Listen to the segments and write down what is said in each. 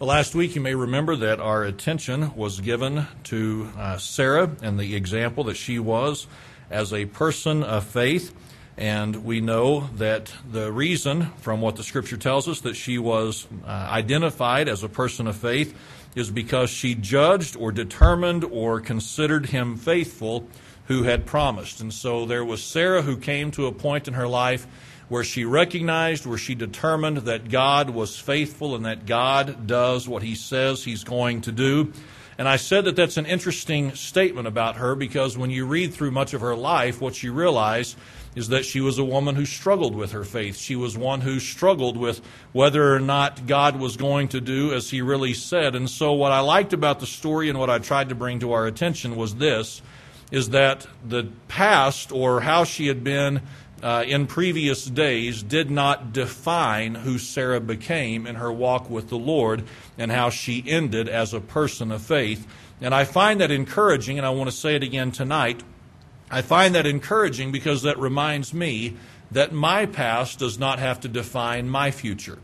Well, last week you may remember that our attention was given to uh, Sarah and the example that she was as a person of faith. And we know that the reason, from what the scripture tells us, that she was uh, identified as a person of faith is because she judged or determined or considered him faithful who had promised. And so there was Sarah who came to a point in her life where she recognized, where she determined that God was faithful and that God does what he says he's going to do. And I said that that's an interesting statement about her because when you read through much of her life, what you realize is that she was a woman who struggled with her faith. She was one who struggled with whether or not God was going to do as he really said. And so, what I liked about the story and what I tried to bring to our attention was this is that the past or how she had been uh, in previous days did not define who Sarah became in her walk with the Lord and how she ended as a person of faith. And I find that encouraging, and I want to say it again tonight. I find that encouraging because that reminds me that my past does not have to define my future.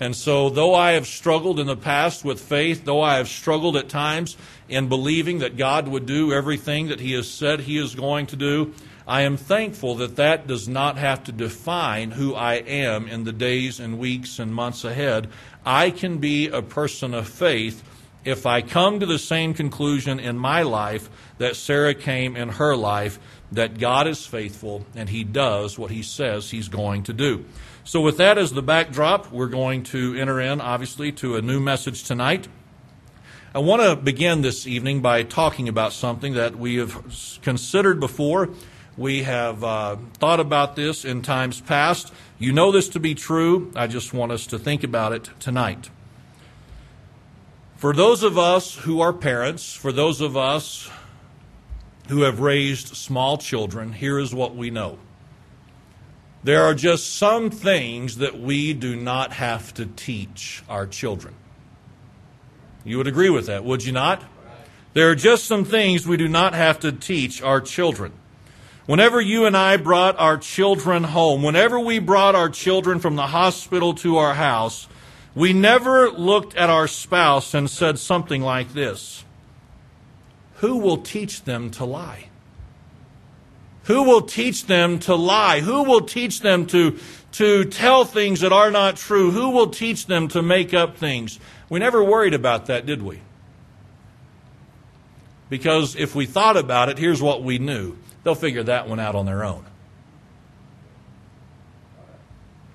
And so, though I have struggled in the past with faith, though I have struggled at times in believing that God would do everything that He has said He is going to do, I am thankful that that does not have to define who I am in the days and weeks and months ahead. I can be a person of faith if I come to the same conclusion in my life that Sarah came in her life that God is faithful and He does what He says He's going to do. So, with that as the backdrop, we're going to enter in, obviously, to a new message tonight. I want to begin this evening by talking about something that we have considered before we have uh, thought about this in times past. You know this to be true. I just want us to think about it tonight. For those of us who are parents, for those of us who have raised small children, here is what we know. There are just some things that we do not have to teach our children. You would agree with that, would you not? There are just some things we do not have to teach our children. Whenever you and I brought our children home, whenever we brought our children from the hospital to our house, we never looked at our spouse and said something like this Who will teach them to lie? Who will teach them to lie? Who will teach them to, to tell things that are not true? Who will teach them to make up things? We never worried about that, did we? Because if we thought about it, here's what we knew they'll figure that one out on their own.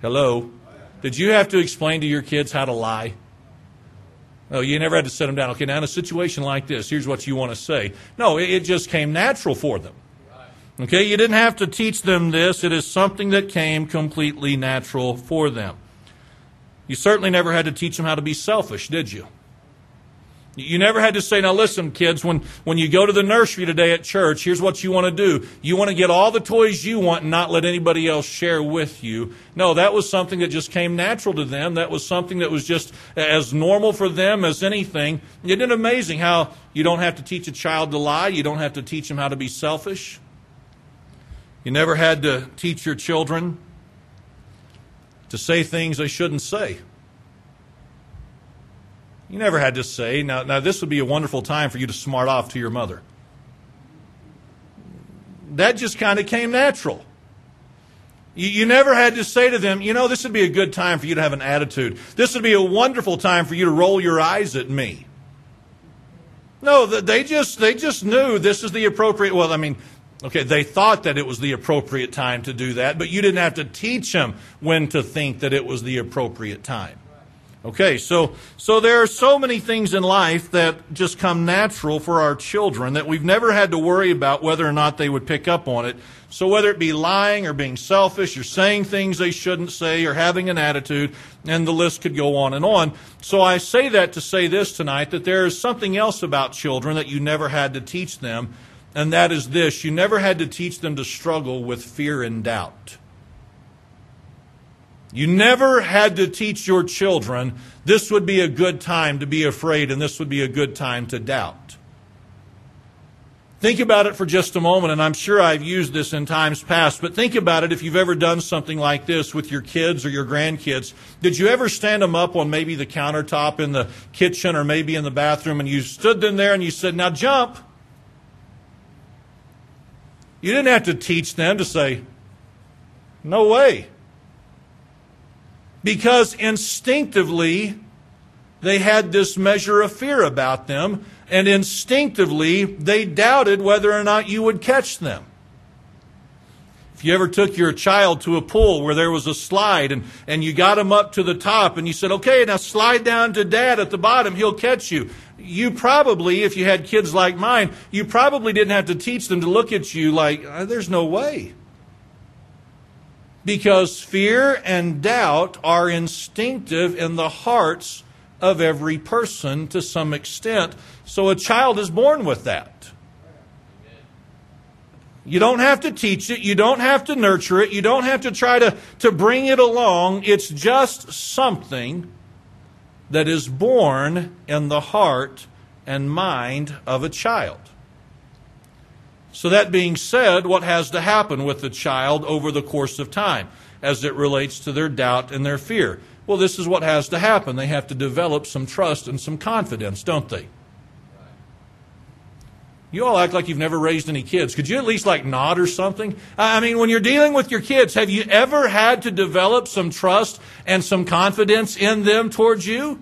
Hello? Did you have to explain to your kids how to lie? No, you never had to set them down. Okay, now in a situation like this, here's what you want to say. No, it just came natural for them. Okay, you didn't have to teach them this. It is something that came completely natural for them. You certainly never had to teach them how to be selfish, did you? You never had to say, now listen, kids, when, when you go to the nursery today at church, here's what you want to do. You want to get all the toys you want and not let anybody else share with you. No, that was something that just came natural to them. That was something that was just as normal for them as anything. Isn't it amazing how you don't have to teach a child to lie? You don't have to teach them how to be selfish. You never had to teach your children to say things they shouldn't say. You never had to say, now, now this would be a wonderful time for you to smart off to your mother. That just kind of came natural. You, you never had to say to them, you know, this would be a good time for you to have an attitude. This would be a wonderful time for you to roll your eyes at me. No, they just they just knew this is the appropriate. Well, I mean, okay, they thought that it was the appropriate time to do that, but you didn't have to teach them when to think that it was the appropriate time. Okay, so so there are so many things in life that just come natural for our children that we've never had to worry about whether or not they would pick up on it. So whether it be lying or being selfish or saying things they shouldn't say or having an attitude, and the list could go on and on. So I say that to say this tonight that there is something else about children that you never had to teach them, and that is this: you never had to teach them to struggle with fear and doubt. You never had to teach your children this would be a good time to be afraid and this would be a good time to doubt. Think about it for just a moment, and I'm sure I've used this in times past, but think about it if you've ever done something like this with your kids or your grandkids. Did you ever stand them up on maybe the countertop in the kitchen or maybe in the bathroom and you stood them there and you said, Now jump? You didn't have to teach them to say, No way. Because instinctively, they had this measure of fear about them and instinctively they doubted whether or not you would catch them. If you ever took your child to a pool where there was a slide and, and you got him up to the top and you said, okay, now slide down to dad at the bottom, he'll catch you. You probably, if you had kids like mine, you probably didn't have to teach them to look at you like, uh, there's no way. Because fear and doubt are instinctive in the hearts of every person to some extent. So a child is born with that. You don't have to teach it. You don't have to nurture it. You don't have to try to, to bring it along. It's just something that is born in the heart and mind of a child. So, that being said, what has to happen with the child over the course of time as it relates to their doubt and their fear? Well, this is what has to happen. They have to develop some trust and some confidence, don't they? You all act like you've never raised any kids. Could you at least like nod or something? I mean, when you're dealing with your kids, have you ever had to develop some trust and some confidence in them towards you?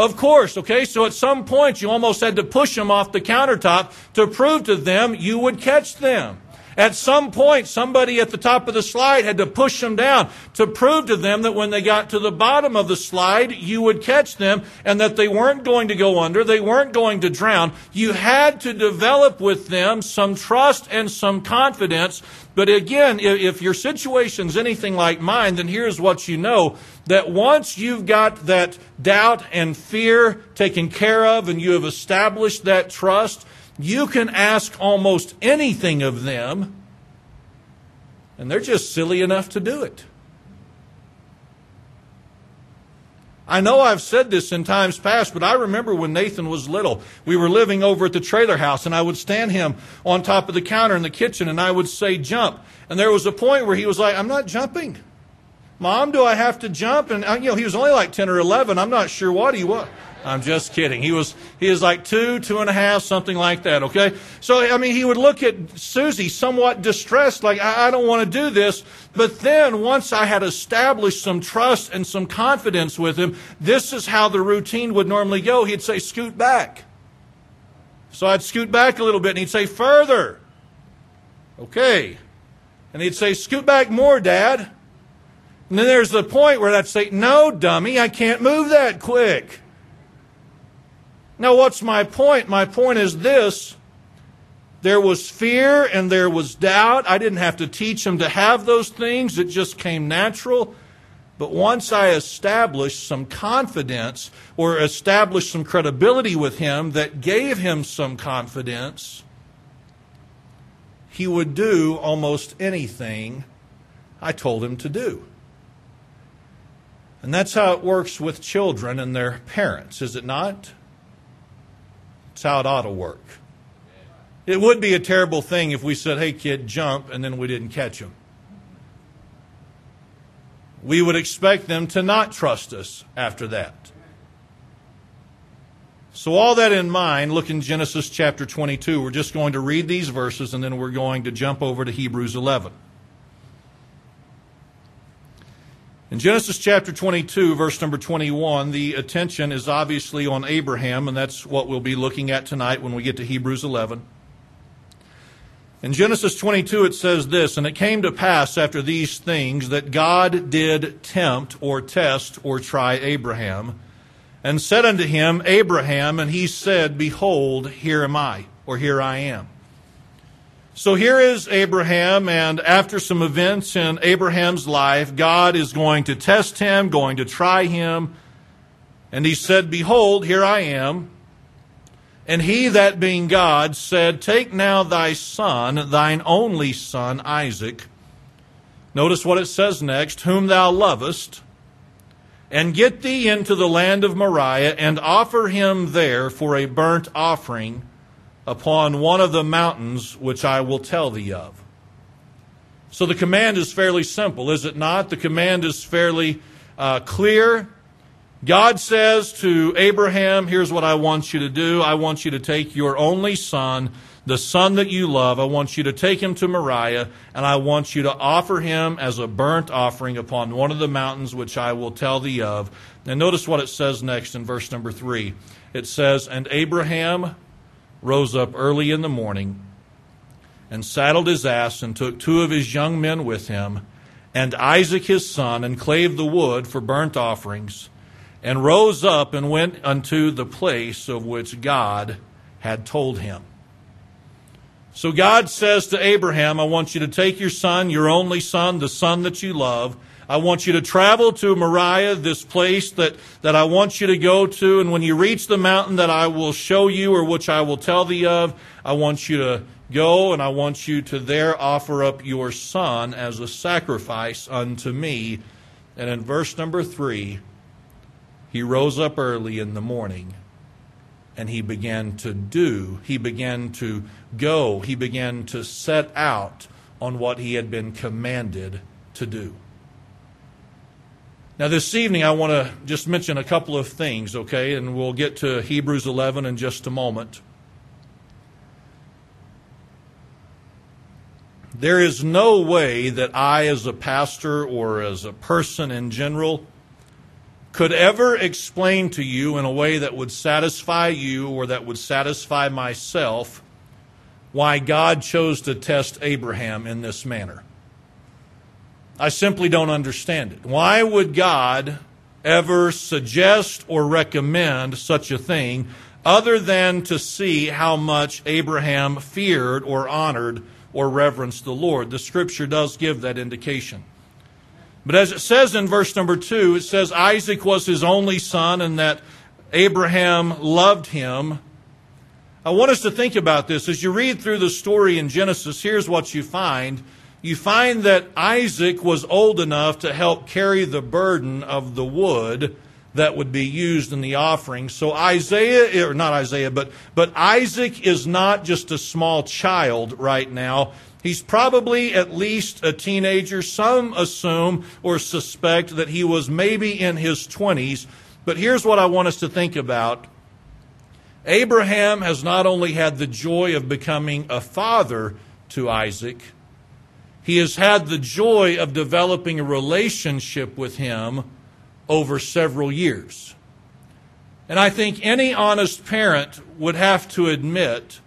Of course, okay? So at some point you almost had to push them off the countertop to prove to them you would catch them. At some point, somebody at the top of the slide had to push them down to prove to them that when they got to the bottom of the slide, you would catch them and that they weren't going to go under, they weren't going to drown. You had to develop with them some trust and some confidence. But again, if your situation's anything like mine, then here's what you know that once you've got that doubt and fear taken care of and you have established that trust, you can ask almost anything of them, and they're just silly enough to do it. I know I've said this in times past, but I remember when Nathan was little, we were living over at the trailer house, and I would stand him on top of the counter in the kitchen, and I would say, jump. And there was a point where he was like, I'm not jumping. Mom, do I have to jump? And, uh, you know, he was only like 10 or 11. I'm not sure what he was. I'm just kidding. He was he is like two, two and a half, something like that. Okay, so I mean, he would look at Susie somewhat distressed, like I, I don't want to do this. But then once I had established some trust and some confidence with him, this is how the routine would normally go. He'd say, "Scoot back." So I'd scoot back a little bit, and he'd say, "Further." Okay, and he'd say, "Scoot back more, Dad." And then there's the point where I'd say, "No, dummy, I can't move that quick." Now, what's my point? My point is this there was fear and there was doubt. I didn't have to teach him to have those things, it just came natural. But once I established some confidence or established some credibility with him that gave him some confidence, he would do almost anything I told him to do. And that's how it works with children and their parents, is it not? It's how it ought to work. It would be a terrible thing if we said, hey, kid, jump, and then we didn't catch him. We would expect them to not trust us after that. So, all that in mind, look in Genesis chapter 22. We're just going to read these verses and then we're going to jump over to Hebrews 11. In Genesis chapter 22, verse number 21, the attention is obviously on Abraham, and that's what we'll be looking at tonight when we get to Hebrews 11. In Genesis 22, it says this And it came to pass after these things that God did tempt or test or try Abraham, and said unto him, Abraham, and he said, Behold, here am I, or here I am. So here is Abraham, and after some events in Abraham's life, God is going to test him, going to try him. And he said, Behold, here I am. And he, that being God, said, Take now thy son, thine only son, Isaac. Notice what it says next, whom thou lovest, and get thee into the land of Moriah, and offer him there for a burnt offering upon one of the mountains which I will tell thee of. So the command is fairly simple, is it not? The command is fairly uh, clear. God says to Abraham, Here's what I want you to do. I want you to take your only son, the son that you love. I want you to take him to Moriah, and I want you to offer him as a burnt offering upon one of the mountains which I will tell thee of. And notice what it says next in verse number three. It says, And Abraham rose up early in the morning and saddled his ass and took two of his young men with him and Isaac his son and clave the wood for burnt offerings and rose up and went unto the place of which God had told him. So God says to Abraham, I want you to take your son, your only son, the son that you love. I want you to travel to Moriah, this place that, that I want you to go to. And when you reach the mountain that I will show you or which I will tell thee of, I want you to go and I want you to there offer up your son as a sacrifice unto me. And in verse number three, he rose up early in the morning and he began to do, he began to go, he began to set out on what he had been commanded to do. Now, this evening, I want to just mention a couple of things, okay? And we'll get to Hebrews 11 in just a moment. There is no way that I, as a pastor or as a person in general, could ever explain to you in a way that would satisfy you or that would satisfy myself why God chose to test Abraham in this manner. I simply don't understand it. Why would God ever suggest or recommend such a thing other than to see how much Abraham feared or honored or reverenced the Lord? The scripture does give that indication. But as it says in verse number two, it says Isaac was his only son and that Abraham loved him. I want us to think about this. As you read through the story in Genesis, here's what you find. You find that Isaac was old enough to help carry the burden of the wood that would be used in the offering. So Isaiah, or not Isaiah, but, but Isaac is not just a small child right now. He's probably at least a teenager. Some assume or suspect that he was maybe in his 20s. But here's what I want us to think about Abraham has not only had the joy of becoming a father to Isaac, he has had the joy of developing a relationship with him over several years. And I think any honest parent would have to admit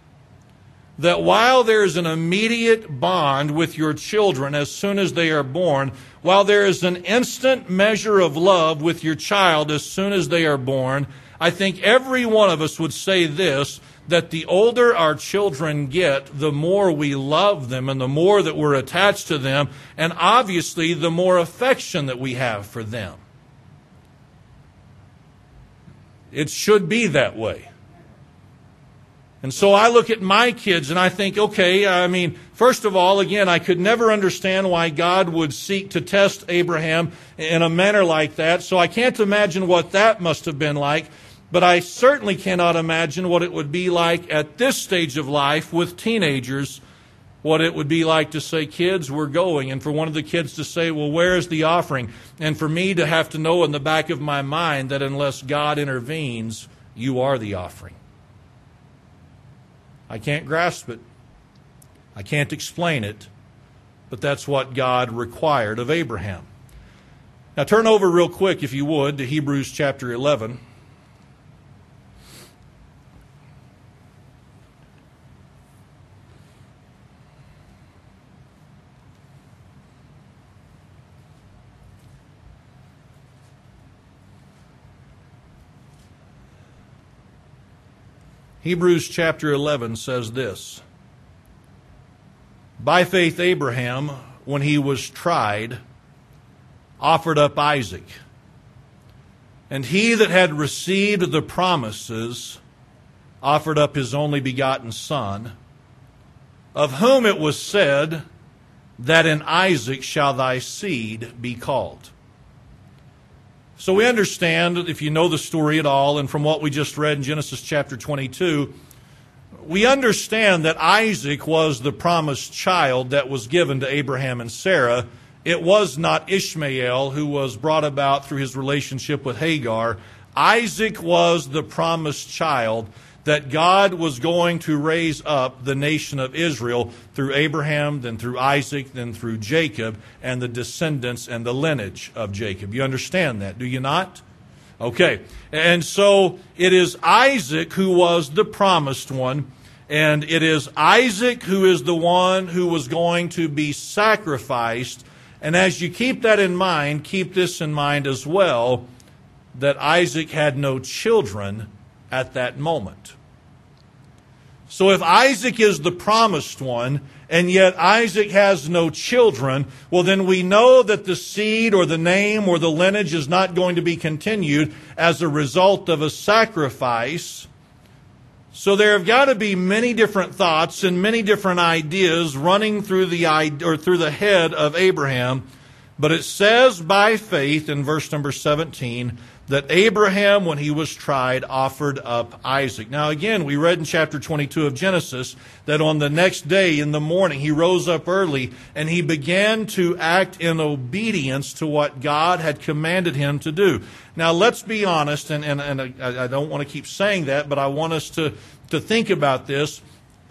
that while there is an immediate bond with your children as soon as they are born, while there is an instant measure of love with your child as soon as they are born, I think every one of us would say this that the older our children get, the more we love them and the more that we're attached to them, and obviously the more affection that we have for them. It should be that way. And so I look at my kids and I think, okay, I mean, first of all, again, I could never understand why God would seek to test Abraham in a manner like that. So I can't imagine what that must have been like. But I certainly cannot imagine what it would be like at this stage of life with teenagers, what it would be like to say, kids, we're going. And for one of the kids to say, well, where's the offering? And for me to have to know in the back of my mind that unless God intervenes, you are the offering. I can't grasp it. I can't explain it. But that's what God required of Abraham. Now turn over real quick, if you would, to Hebrews chapter 11. Hebrews chapter 11 says this By faith, Abraham, when he was tried, offered up Isaac. And he that had received the promises offered up his only begotten Son, of whom it was said, That in Isaac shall thy seed be called. So we understand, if you know the story at all, and from what we just read in Genesis chapter 22, we understand that Isaac was the promised child that was given to Abraham and Sarah. It was not Ishmael who was brought about through his relationship with Hagar. Isaac was the promised child that God was going to raise up the nation of Israel through Abraham, then through Isaac, then through Jacob, and the descendants and the lineage of Jacob. You understand that, do you not? Okay. And so it is Isaac who was the promised one, and it is Isaac who is the one who was going to be sacrificed. And as you keep that in mind, keep this in mind as well that Isaac had no children at that moment. So if Isaac is the promised one, and yet Isaac has no children, well, then we know that the seed or the name or the lineage is not going to be continued as a result of a sacrifice. So there have got to be many different thoughts and many different ideas running through the or through the head of Abraham. But it says by faith in verse number 17 that Abraham, when he was tried, offered up Isaac. Now, again, we read in chapter 22 of Genesis that on the next day in the morning he rose up early and he began to act in obedience to what God had commanded him to do. Now, let's be honest, and, and, and I, I don't want to keep saying that, but I want us to, to think about this.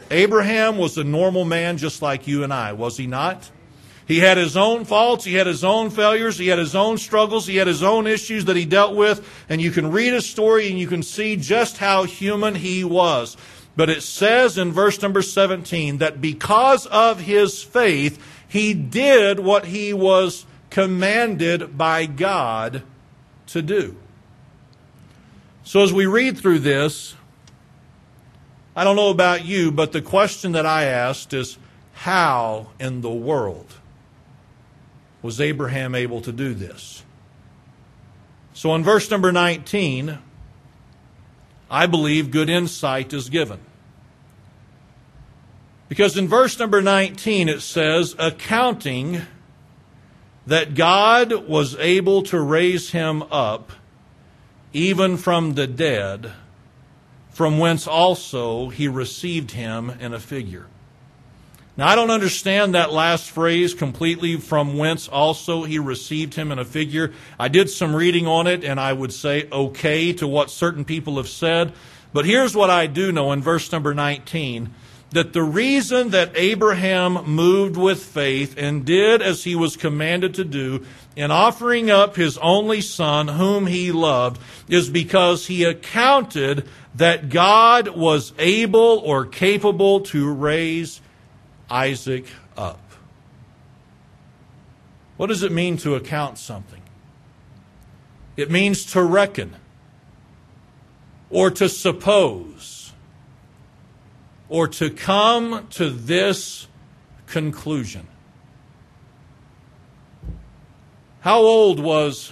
Abraham was a normal man just like you and I, was he not? He had his own faults, he had his own failures, he had his own struggles, he had his own issues that he dealt with, and you can read his story and you can see just how human he was. But it says in verse number 17 that because of his faith, he did what he was commanded by God to do. So as we read through this, I don't know about you, but the question that I asked is how in the world was Abraham able to do this? So in verse number 19, I believe good insight is given. Because in verse number 19 it says, accounting that God was able to raise him up even from the dead, from whence also he received him in a figure. Now, I don't understand that last phrase completely, from whence also he received him in a figure. I did some reading on it, and I would say okay to what certain people have said. But here's what I do know in verse number 19 that the reason that Abraham moved with faith and did as he was commanded to do in offering up his only son, whom he loved, is because he accounted that God was able or capable to raise Isaac up. What does it mean to account something? It means to reckon, or to suppose, or to come to this conclusion. How old was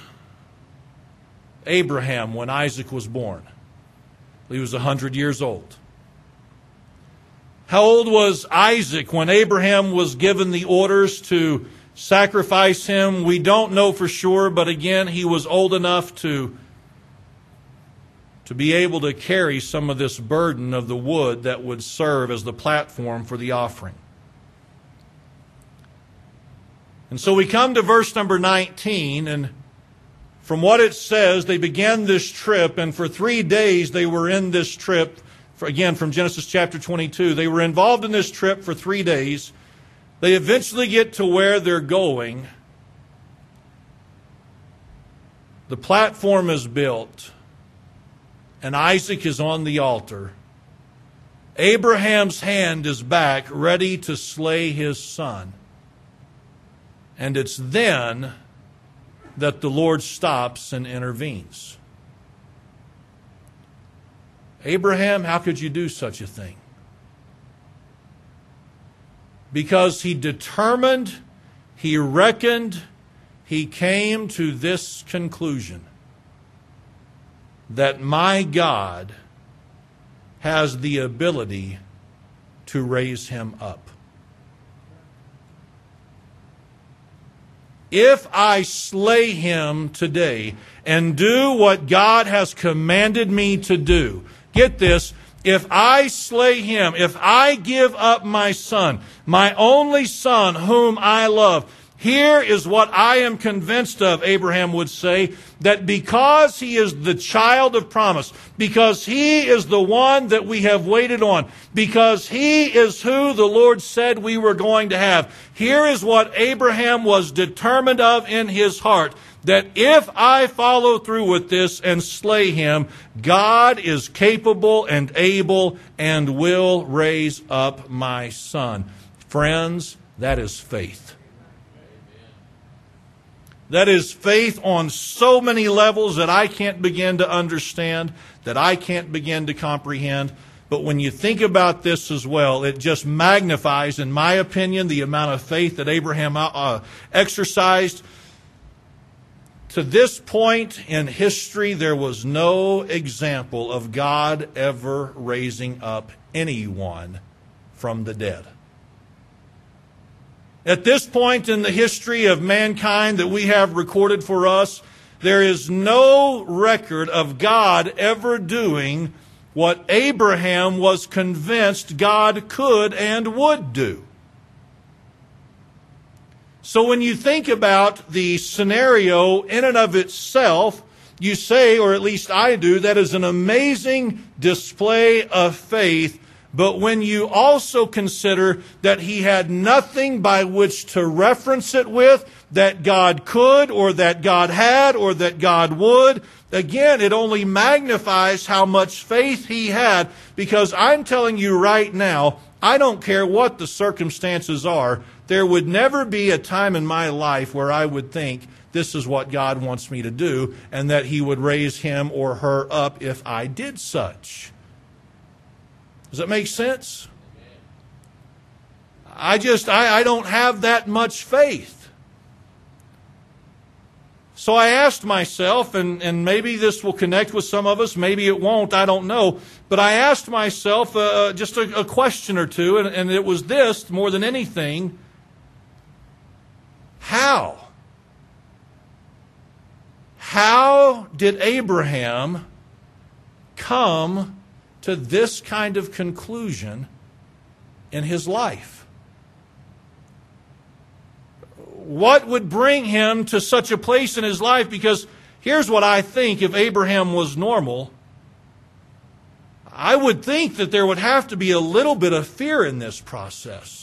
Abraham when Isaac was born? He was a 100 years old. How old was Isaac when Abraham was given the orders to sacrifice him? We don't know for sure, but again, he was old enough to, to be able to carry some of this burden of the wood that would serve as the platform for the offering. And so we come to verse number 19, and from what it says, they began this trip, and for three days they were in this trip again from Genesis chapter 22. They were involved in this trip for three days. They eventually get to where they're going. The platform is built, and Isaac is on the altar. Abraham's hand is back, ready to slay his son. And it's then that the Lord stops and intervenes. Abraham, how could you do such a thing? Because he determined, he reckoned, he came to this conclusion that my God has the ability to raise him up. If I slay him today and do what God has commanded me to do, Get this. if I slay him, if I give up my son, my only son whom I love, here is what I am convinced of, Abraham would say, that because he is the child of promise, because he is the one that we have waited on, because he is who the Lord said we were going to have, here is what Abraham was determined of in his heart that if I follow through with this and slay him, God is capable and able and will raise up my son. Friends, that is faith. That is faith on so many levels that I can't begin to understand, that I can't begin to comprehend. But when you think about this as well, it just magnifies, in my opinion, the amount of faith that Abraham uh, exercised. To this point in history, there was no example of God ever raising up anyone from the dead. At this point in the history of mankind that we have recorded for us, there is no record of God ever doing what Abraham was convinced God could and would do. So when you think about the scenario in and of itself, you say, or at least I do, that is an amazing display of faith. But when you also consider that he had nothing by which to reference it with, that God could, or that God had, or that God would, again, it only magnifies how much faith he had, because I'm telling you right now, I don't care what the circumstances are, there would never be a time in my life where I would think, this is what God wants me to do, and that he would raise him or her up if I did such. Does that make sense? I just, I, I don't have that much faith. So I asked myself, and, and maybe this will connect with some of us, maybe it won't, I don't know. But I asked myself uh, uh just a, a, question or two, and, and it was this more than anything How? How did Abraham come to this kind of conclusion in his life? What would bring him to such a place in his life? Because here's what I think if Abraham was normal, I would think that there would have to be a little bit of fear in this process.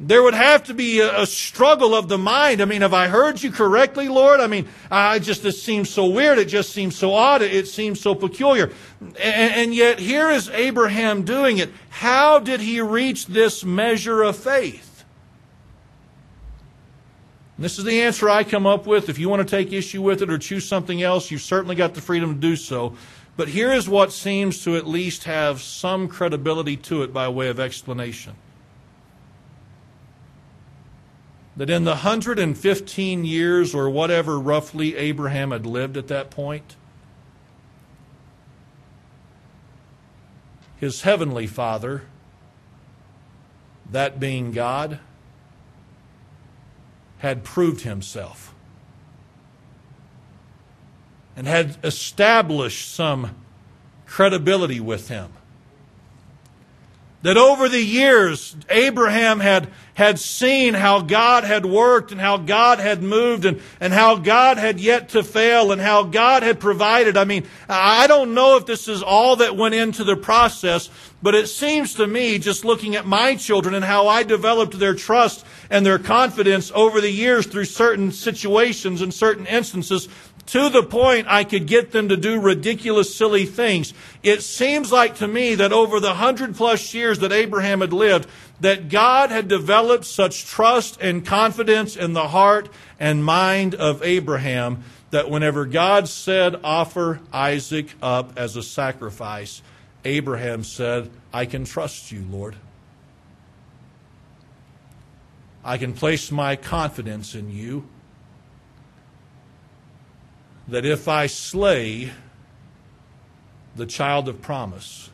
There would have to be a, a, struggle of the mind. I mean, have I heard you correctly, Lord? I mean, I just, this seems so weird. It just seems so odd. It seems so peculiar. And, and yet, here is Abraham doing it. How did he reach this measure of faith? And this is the answer I come up with. If you want to take issue with it or choose something else, you've certainly got the freedom to do so. But here is what seems to at least have some credibility to it by way of explanation. That in the 115 years or whatever roughly Abraham had lived at that point, his heavenly Father, that being God, had proved himself and had established some credibility with him that over the years, Abraham had, had seen how God had worked and how God had moved and, and how God had yet to fail and how God had provided. I mean, I don't know if this is all that went into the process, but it seems to me, just looking at my children and how I developed their trust and their confidence over the years through certain situations and certain instances, to the point I could get them to do ridiculous, silly things. It seems like to me that over the hundred plus years that Abraham had lived, that God had developed such trust and confidence in the heart and mind of Abraham that whenever God said, offer Isaac up as a sacrifice, Abraham said, I can trust you, Lord. I can place my confidence in you that if I slay the child of promise,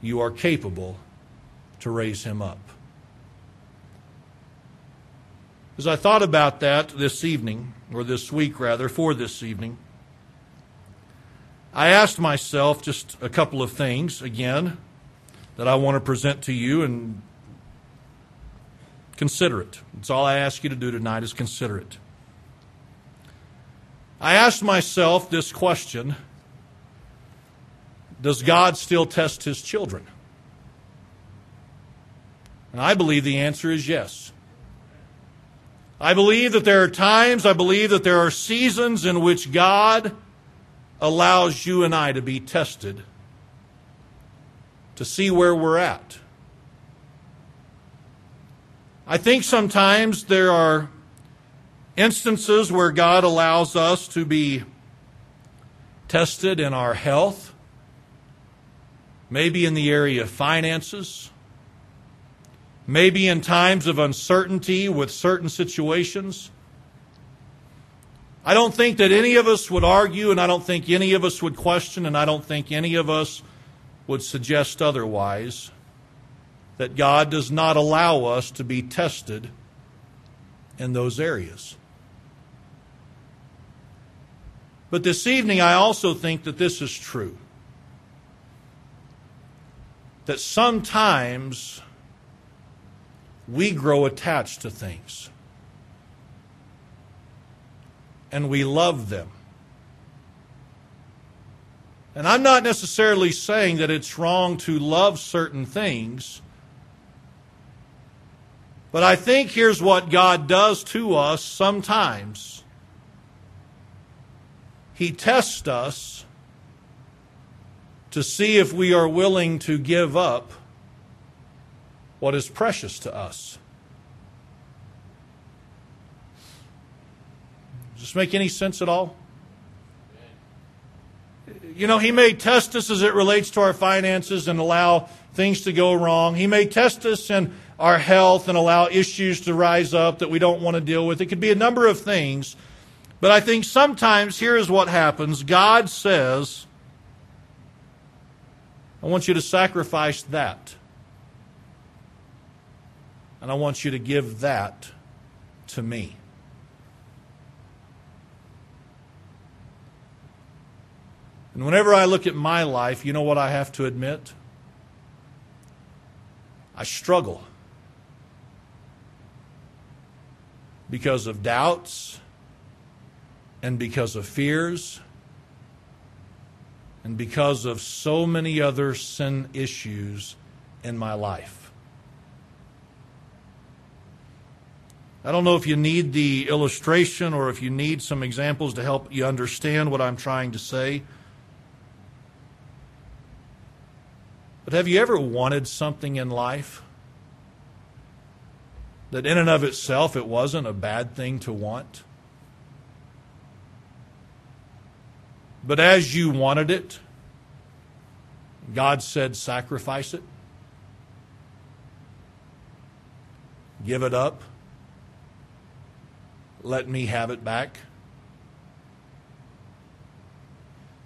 you are capable to raise him up. As I thought about that this evening, or this week rather, for this evening, I asked myself just a couple of things again that I want to present to you and consider it. That's all I ask you to do tonight is consider it. I asked myself this question Does God still test his children? And I believe the answer is yes. I believe that there are times, I believe that there are seasons in which God allows you and I to be tested to see where we're at. I think sometimes there are instances where God allows us to be tested in our health, maybe in the area of finances, maybe in times of uncertainty with certain situations. I don't think that any of us would argue, and I don't think any of us would question, and I don't think any of us would suggest otherwise that God does not allow us to be tested in those areas. But this evening, I also think that this is true. That sometimes we grow attached to things and we love them. And I'm not necessarily saying that it's wrong to love certain things, but I think here's what God does to us sometimes He tests us to see if we are willing to give up what is precious to us. Does this make any sense at all? You know, He may test us as it relates to our finances and allow things to go wrong. He may test us in our health and allow issues to rise up that we don't want to deal with. It could be a number of things. But I think sometimes here is what happens God says, I want you to sacrifice that. And I want you to give that to me. And whenever I look at my life, you know what I have to admit? I struggle because of doubts and because of fears and because of so many other sin issues in my life. I don't know if you need the illustration or if you need some examples to help you understand what I'm trying to say. But have you ever wanted something in life that, in and of itself, it wasn't a bad thing to want? But as you wanted it, God said, sacrifice it, give it up let me have it back?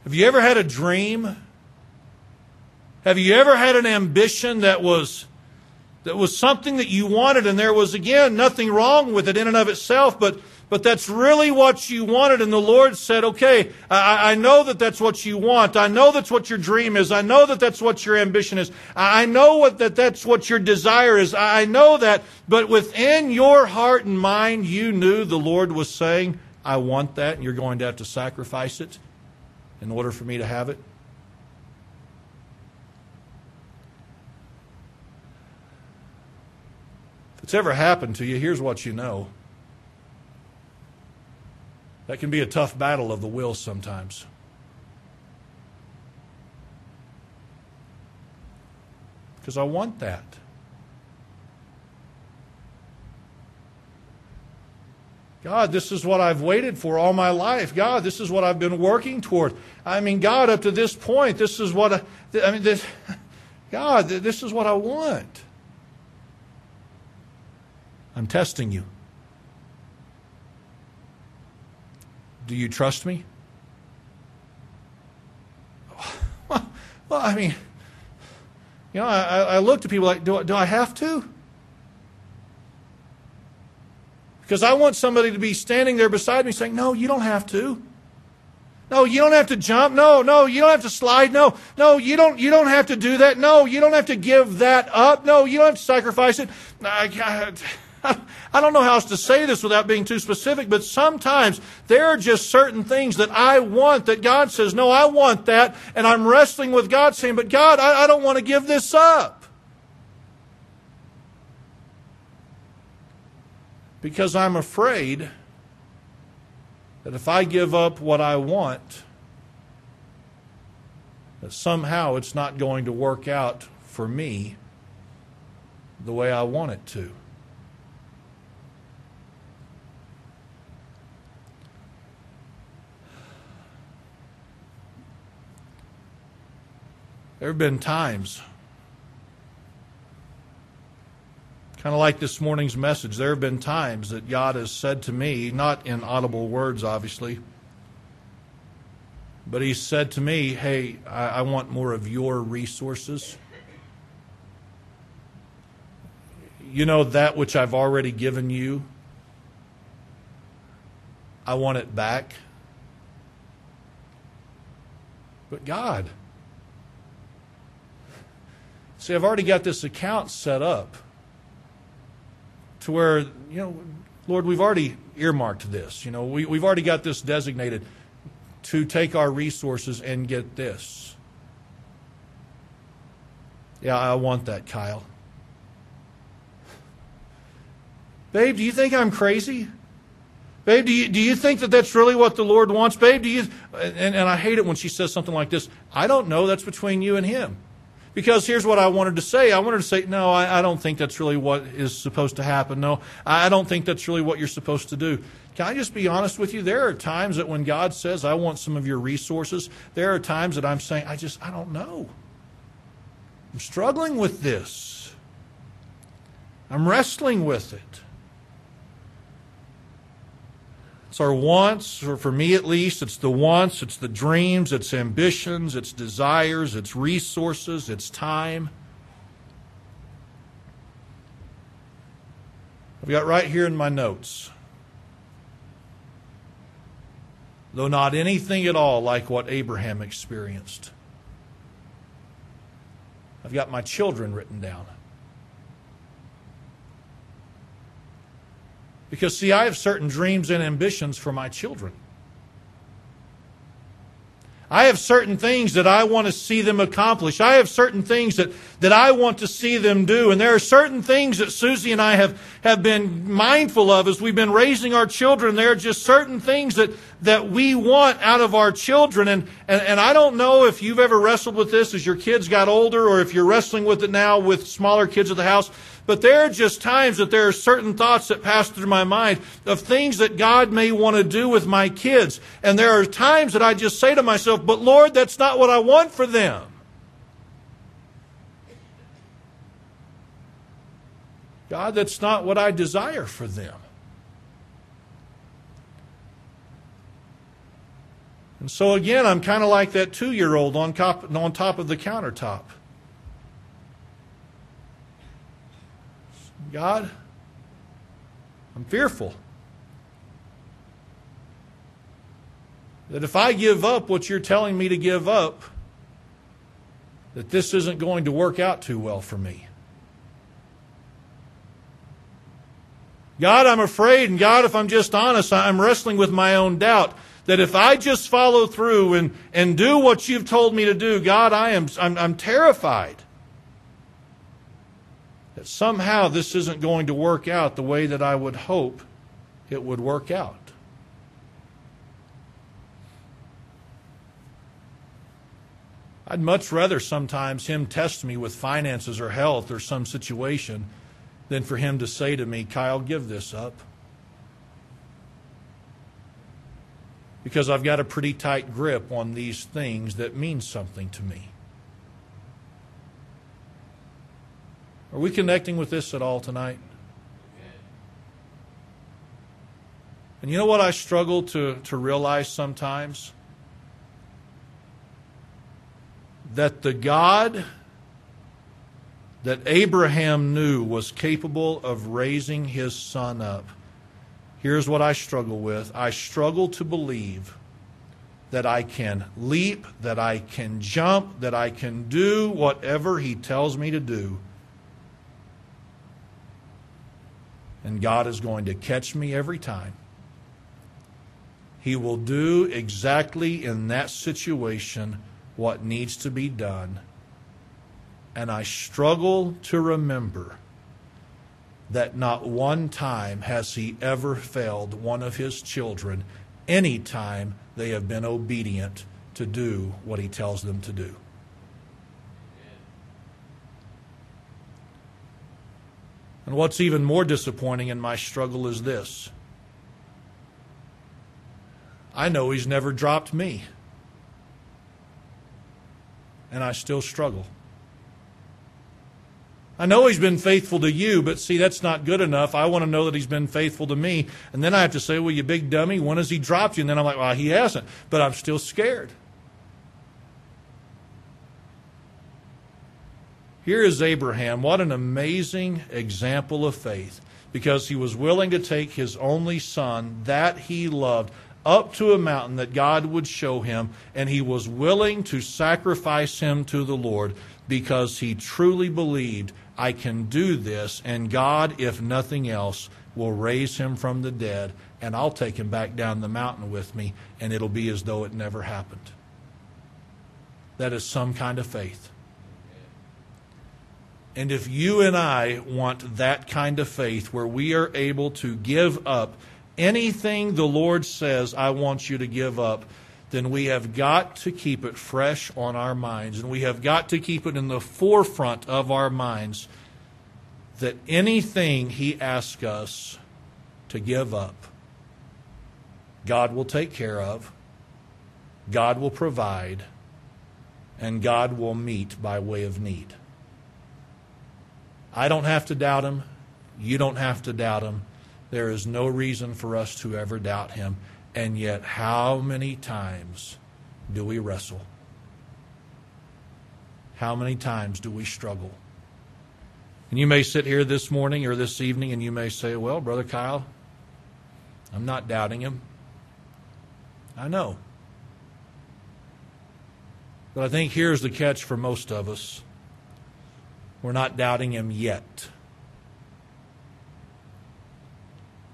Have you ever had a dream? Have you ever had an ambition that was that was something that you wanted and there was again nothing wrong with it in and of itself, but but that's really what you wanted. And the Lord said, okay, I, I, know that that's what you want. I know that's what your dream is. I know that that's what your ambition is. I know what, that that's what your desire is. I know that. But within your heart and mind, you knew the Lord was saying, I want that, and you're going to have to sacrifice it in order for me to have it. If it's ever happened to you, here's what you know. That can be a tough battle of the will sometimes. Because I want that. God, this is what I've waited for all my life. God, this is what I've been working toward. I mean, God, up to this point, this is what I, I mean, this, God, this is what I want. I'm testing you. Do you trust me? Well, well I mean, you know, I, I look to people like, do, do I have to? Because I want somebody to be standing there beside me saying, no, you don't have to. No, you don't have to jump. No, no, you don't have to slide. No, no, you don't, you don't have to do that. No, you don't have to give that up. No, you don't have to sacrifice it. I, I, I don't know how else to say this without being too specific, but sometimes there are just certain things that I want that God says, no, I want that. And I'm wrestling with God saying, but God, I, I don't want to give this up. Because I'm afraid that if I give up what I want, that somehow it's not going to work out for me the way I want it to. There have been times, kind of like this morning's message, there have been times that God has said to me, not in audible words, obviously, but He said to me, Hey, I, I want more of your resources. You know, that which I've already given you, I want it back. But God, See, I've already got this account set up to where, you know, Lord, we've already earmarked this. You know, we, we've already got this designated to take our resources and get this. Yeah, I want that, Kyle. Babe, do you think I'm crazy? Babe, do you, do you think that that's really what the Lord wants? Babe, do you? And, and I hate it when she says something like this. I don't know. That's between you and him. Because here's what I wanted to say. I wanted to say, no, I, I, don't think that's really what is supposed to happen. No, I don't think that's really what you're supposed to do. Can I just be honest with you? There are times that when God says, I want some of your resources, there are times that I'm saying, I just, I don't know. I'm struggling with this. I'm wrestling with it. It's our wants, or for me at least, it's the wants, it's the dreams, it's ambitions, it's desires, it's resources, it's time. I've got right here in my notes. Though not anything at all like what Abraham experienced. I've got my children written down. Because, see, I have certain dreams and ambitions for my children. I have certain things that I want to see them accomplish. I have certain things that, that I want to see them do. And there are certain things that Susie and I have, have been mindful of as we've been raising our children. There are just certain things that, that we want out of our children. And, and, and I don't know if you've ever wrestled with this as your kids got older or if you're wrestling with it now with smaller kids at the house. But there are just times that there are certain thoughts that pass through my mind of things that God may want to do with my kids. And there are times that I just say to myself, but Lord, that's not what I want for them. God, that's not what I desire for them. And so again, I'm kind of like that two year old on top, on top of the countertop. God, I'm fearful that if I give up what you're telling me to give up, that this isn't going to work out too well for me. God, I'm afraid, and God, if I'm just honest, I'm wrestling with my own doubt that if I just follow through and, and do what you've told me to do, God, I am I'm, I'm terrified that somehow this isn't going to work out the way that I would hope it would work out. I'd much rather sometimes him test me with finances or health or some situation than for him to say to me, Kyle, give this up. Because I've got a pretty tight grip on these things that mean something to me. Are we connecting with this at all tonight? And you know what I struggle to, to realize sometimes? That the God that Abraham knew was capable of raising his son up. Here's what I struggle with I struggle to believe that I can leap, that I can jump, that I can do whatever He tells me to do. And God is going to catch me every time. He will do exactly in that situation what needs to be done. And I struggle to remember that not one time has he ever failed one of his children any time they have been obedient to do what he tells them to do. And what's even more disappointing in my struggle is this I know he's never dropped me, and I still struggle. I know he's been faithful to you, but see, that's not good enough. I want to know that he's been faithful to me. And then I have to say, well, you big dummy, when has he dropped you? And then I'm like, well, he hasn't. But I'm still scared. Here is Abraham. What an amazing example of faith. Because he was willing to take his only son that he loved up to a mountain that God would show him, and he was willing to sacrifice him to the Lord because he truly believed I can do this, and God, if nothing else, will raise him from the dead, and I'll take him back down the mountain with me, and it'll be as though it never happened. That is some kind of faith. And if you and I want that kind of faith where we are able to give up anything the Lord says, I want you to give up, then we have got to keep it fresh on our minds. And we have got to keep it in the forefront of our minds that anything He asks us to give up, God will take care of, God will provide, and God will meet by way of need. I don't have to doubt Him. You don't have to doubt Him. There is no reason for us to ever doubt Him. And yet, how many times do we wrestle? How many times do we struggle? And you may sit here this morning or this evening and you may say, Well, Brother Kyle, I'm not doubting him. I know. But I think here's the catch for most of us we're not doubting him yet.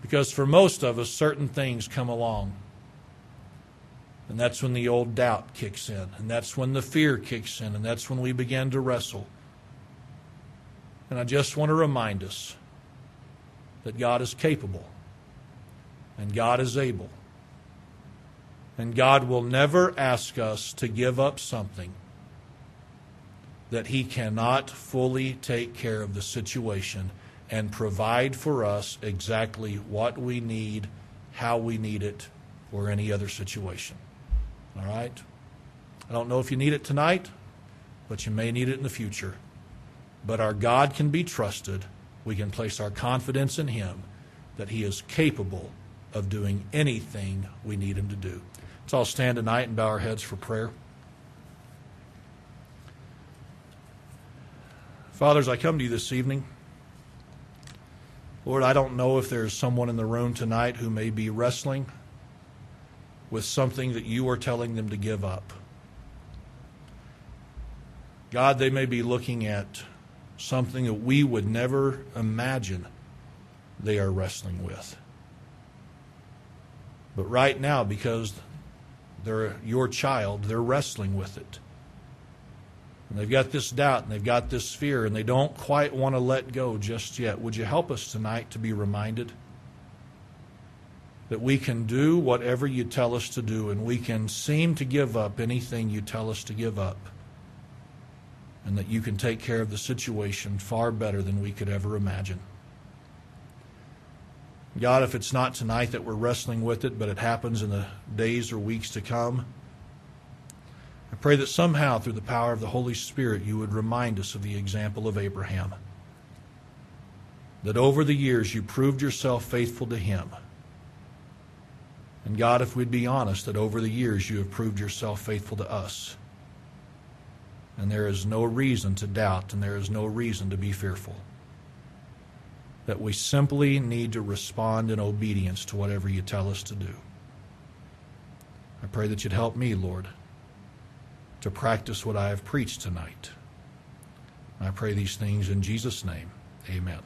Because for most of us, certain things come along. And that's when the old doubt kicks in. And that's when the fear kicks in. And that's when we begin to wrestle. And I just want to remind us that God is capable. And God is able. And God will never ask us to give up something that He cannot fully take care of the situation and provide for us exactly what we need, how we need it, or any other situation. All right? I don't know if you need it tonight, but you may need it in the future. But our God can be trusted. We can place our confidence in Him that He is capable of doing anything we need Him to do. Let's all stand tonight and bow our heads for prayer. Fathers, I come to you this evening. Lord, I don't know if there's someone in the room tonight who may be wrestling with something that you are telling them to give up. God, they may be looking at something that we would never imagine they are wrestling with. But right now, because they're your child, they're wrestling with it. And they've got this doubt and they've got this fear and they don't quite want to let go just yet. Would you help us tonight to be reminded that we can do whatever you tell us to do and we can seem to give up anything you tell us to give up? And that you can take care of the situation far better than we could ever imagine. God, if it's not tonight that we're wrestling with it, but it happens in the days or weeks to come, I pray that somehow, through the power of the Holy Spirit, you would remind us of the example of Abraham. That over the years you proved yourself faithful to him. And God, if we'd be honest, that over the years you have proved yourself faithful to us. And there is no reason to doubt, and there is no reason to be fearful. That we simply need to respond in obedience to whatever you tell us to do. I pray that you'd help me, Lord, to practice what I have preached tonight. I pray these things in Jesus' name. Amen.